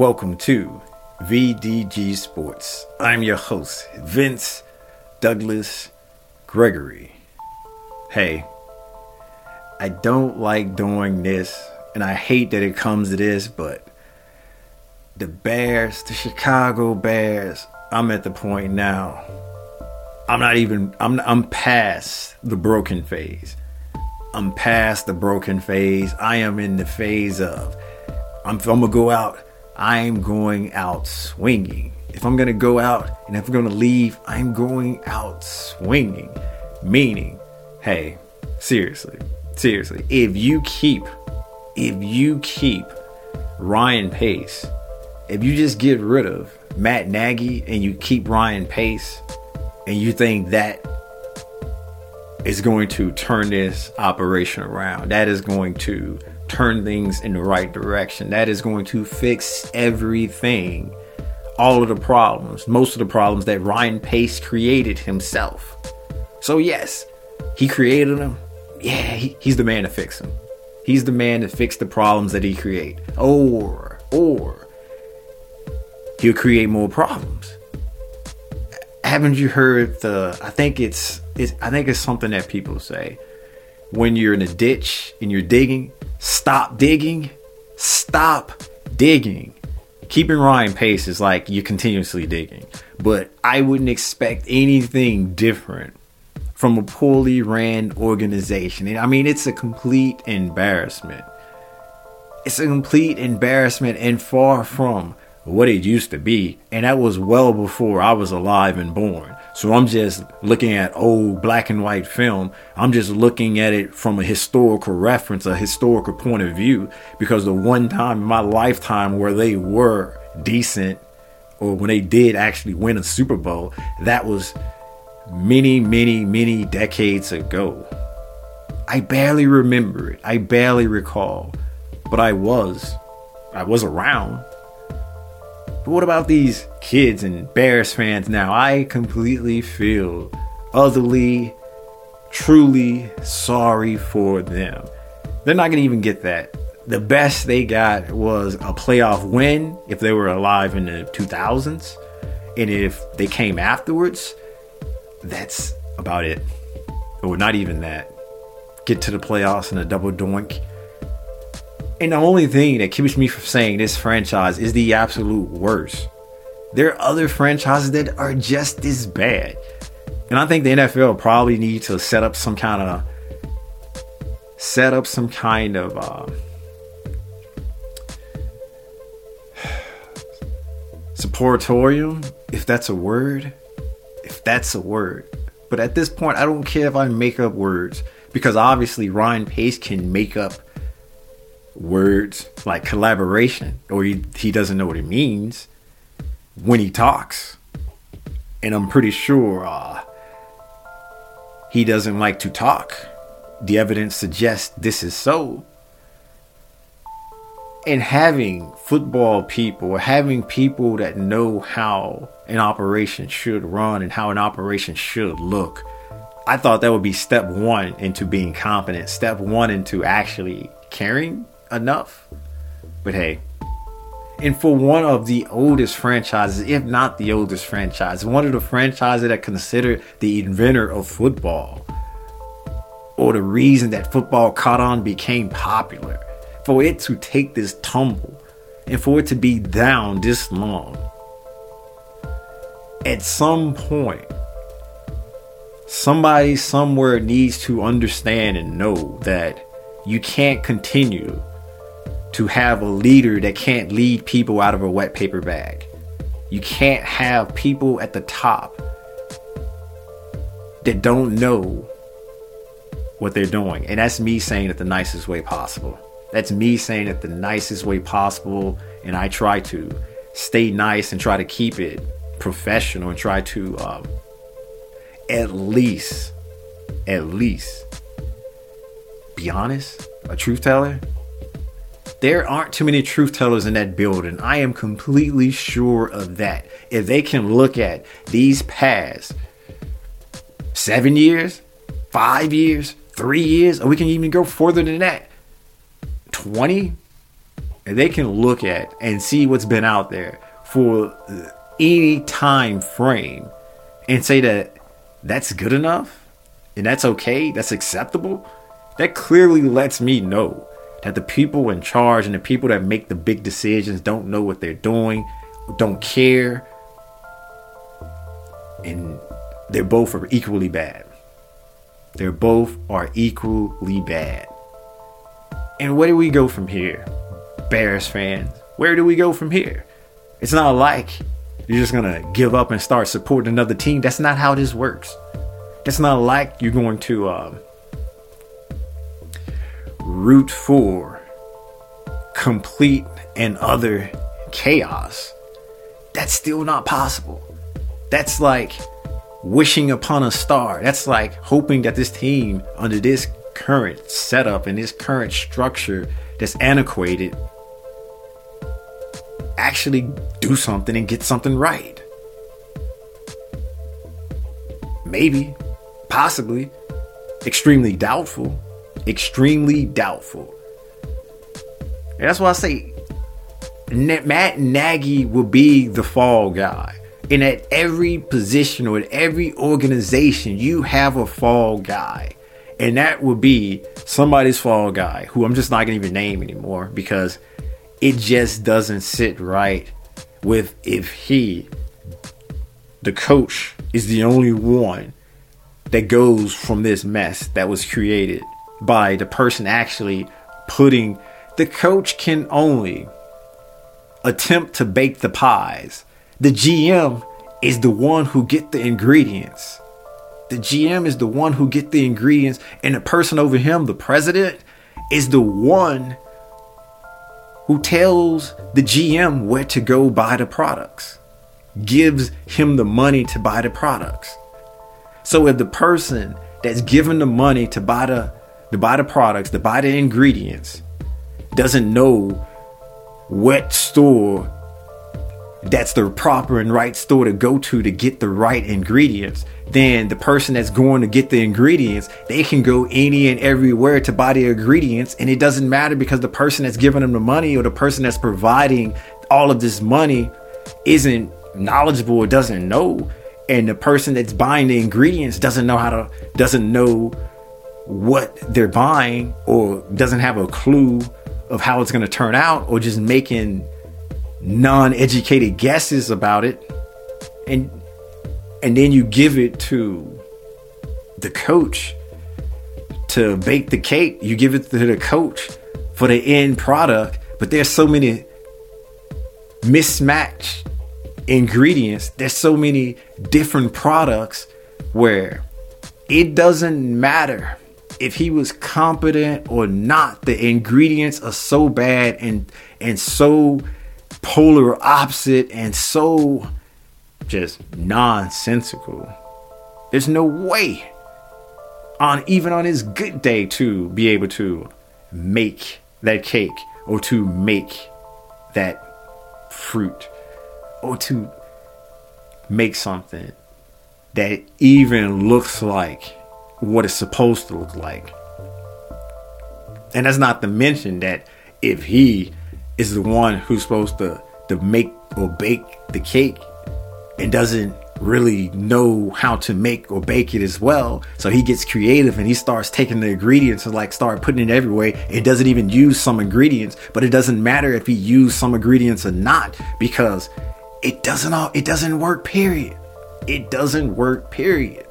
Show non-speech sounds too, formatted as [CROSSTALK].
Welcome to VDG Sports. I'm your host, Vince Douglas Gregory. Hey, I don't like doing this, and I hate that it comes to this, but the Bears, the Chicago Bears, I'm at the point now. I'm not even I'm I'm past the broken phase. I'm past the broken phase. I am in the phase of I'm, I'm gonna go out, I'm going out swinging. If I'm gonna go out and if I'm gonna leave, I'm going out swinging. Meaning, hey, seriously, seriously, if you keep, if you keep Ryan Pace, if you just get rid of Matt Nagy and you keep Ryan Pace, and you think that is going to turn this operation around, that is going to turn things in the right direction. That is going to fix everything, all of the problems, most of the problems that Ryan Pace created himself. So, yes, he created them. Yeah, he, he's the man to fix them. He's the man to fix the problems that he create. Or, or he'll create more problems. Haven't you heard the? I think it's, it's I think it's something that people say when you're in a ditch and you're digging Stop digging. Stop digging. Keeping Ryan pace is like you're continuously digging. But I wouldn't expect anything different from a poorly ran organization. I mean, it's a complete embarrassment. It's a complete embarrassment and far from what it used to be. And that was well before I was alive and born. So I'm just looking at old black and white film. I'm just looking at it from a historical reference, a historical point of view, because the one time in my lifetime where they were decent or when they did actually win a Super Bowl, that was many, many, many decades ago. I barely remember it. I barely recall. But I was. I was around. But what about these kids and Bears fans now? I completely feel utterly, truly sorry for them. They're not going to even get that. The best they got was a playoff win if they were alive in the 2000s. And if they came afterwards, that's about it. Or not even that. Get to the playoffs in a double doink and the only thing that keeps me from saying this franchise is the absolute worst. There are other franchises that are just as bad. And I think the NFL probably need to set up some kind of set up some kind of uh, [SIGHS] supportorium, if that's a word. If that's a word. But at this point, I don't care if I make up words because obviously Ryan Pace can make up words like collaboration, or he, he doesn't know what it means when he talks. And I'm pretty sure uh, he doesn't like to talk. The evidence suggests this is so. And having football people, having people that know how an operation should run and how an operation should look, I thought that would be step one into being competent, step one into actually caring enough. But hey, and for one of the oldest franchises, if not the oldest franchise, one of the franchises that considered the inventor of football, or the reason that football caught on became popular, for it to take this tumble and for it to be down this long, at some point, somebody somewhere needs to understand and know that you can't continue to have a leader that can't lead people out of a wet paper bag. You can't have people at the top that don't know what they're doing. And that's me saying it the nicest way possible. That's me saying it the nicest way possible. And I try to stay nice and try to keep it professional and try to um, at least, at least be honest, a truth teller there aren't too many truth tellers in that building. I am completely sure of that. If they can look at these past seven years, five years, three years, or we can even go further than that 20, and they can look at and see what's been out there for any time frame and say that that's good enough and that's okay, that's acceptable, that clearly lets me know that the people in charge and the people that make the big decisions don't know what they're doing, don't care, and they're both are equally bad. They're both are equally bad. And where do we go from here, Bears fans? Where do we go from here? It's not like you're just gonna give up and start supporting another team. That's not how this works. It's not like you're going to uh, root for complete and utter chaos. That's still not possible. That's like wishing upon a star. That's like hoping that this team, under this current setup and this current structure that's antiquated, actually do something and get something right. Maybe, possibly, extremely doubtful. Extremely doubtful. And that's why I say Matt Nagy will be the fall guy. And at every position or at every organization, you have a fall guy. And that would be somebody's fall guy who I'm just not going to even name anymore because it just doesn't sit right with if he, the coach, is the only one that goes from this mess that was created by the person actually putting the coach can only attempt to bake the pies the GM is the one who get the ingredients. The GM is the one who get the ingredients and the person over him, the president, is the one who tells the GM where to go buy the products. Gives him the money to buy the products. So if the person that's given the money to buy the to buy the products, to buy the ingredients, doesn't know what store that's the proper and right store to go to to get the right ingredients, then the person that's going to get the ingredients, they can go any and everywhere to buy the ingredients. And it doesn't matter because the person that's giving them the money or the person that's providing all of this money isn't knowledgeable or doesn't know. And the person that's buying the ingredients doesn't know how to, doesn't know what they're buying or doesn't have a clue of how it's going to turn out or just making non-educated guesses about it. And and then you give it to the coach to bake the cake. You give it to the coach for the end product but there's so many mismatched ingredients. There's so many different products where it doesn't matter if he was competent or not the ingredients are so bad and and so polar opposite and so just nonsensical. There's no way on even on his good day to be able to make that cake or to make that fruit or to make something that even looks like what it's supposed to look like. And that's not to mention that if he is the one who's supposed to to make or bake the cake and doesn't really know how to make or bake it as well. So he gets creative and he starts taking the ingredients and like start putting it everywhere. It doesn't even use some ingredients, but it doesn't matter if he used some ingredients or not because it doesn't all it doesn't work period. It doesn't work period.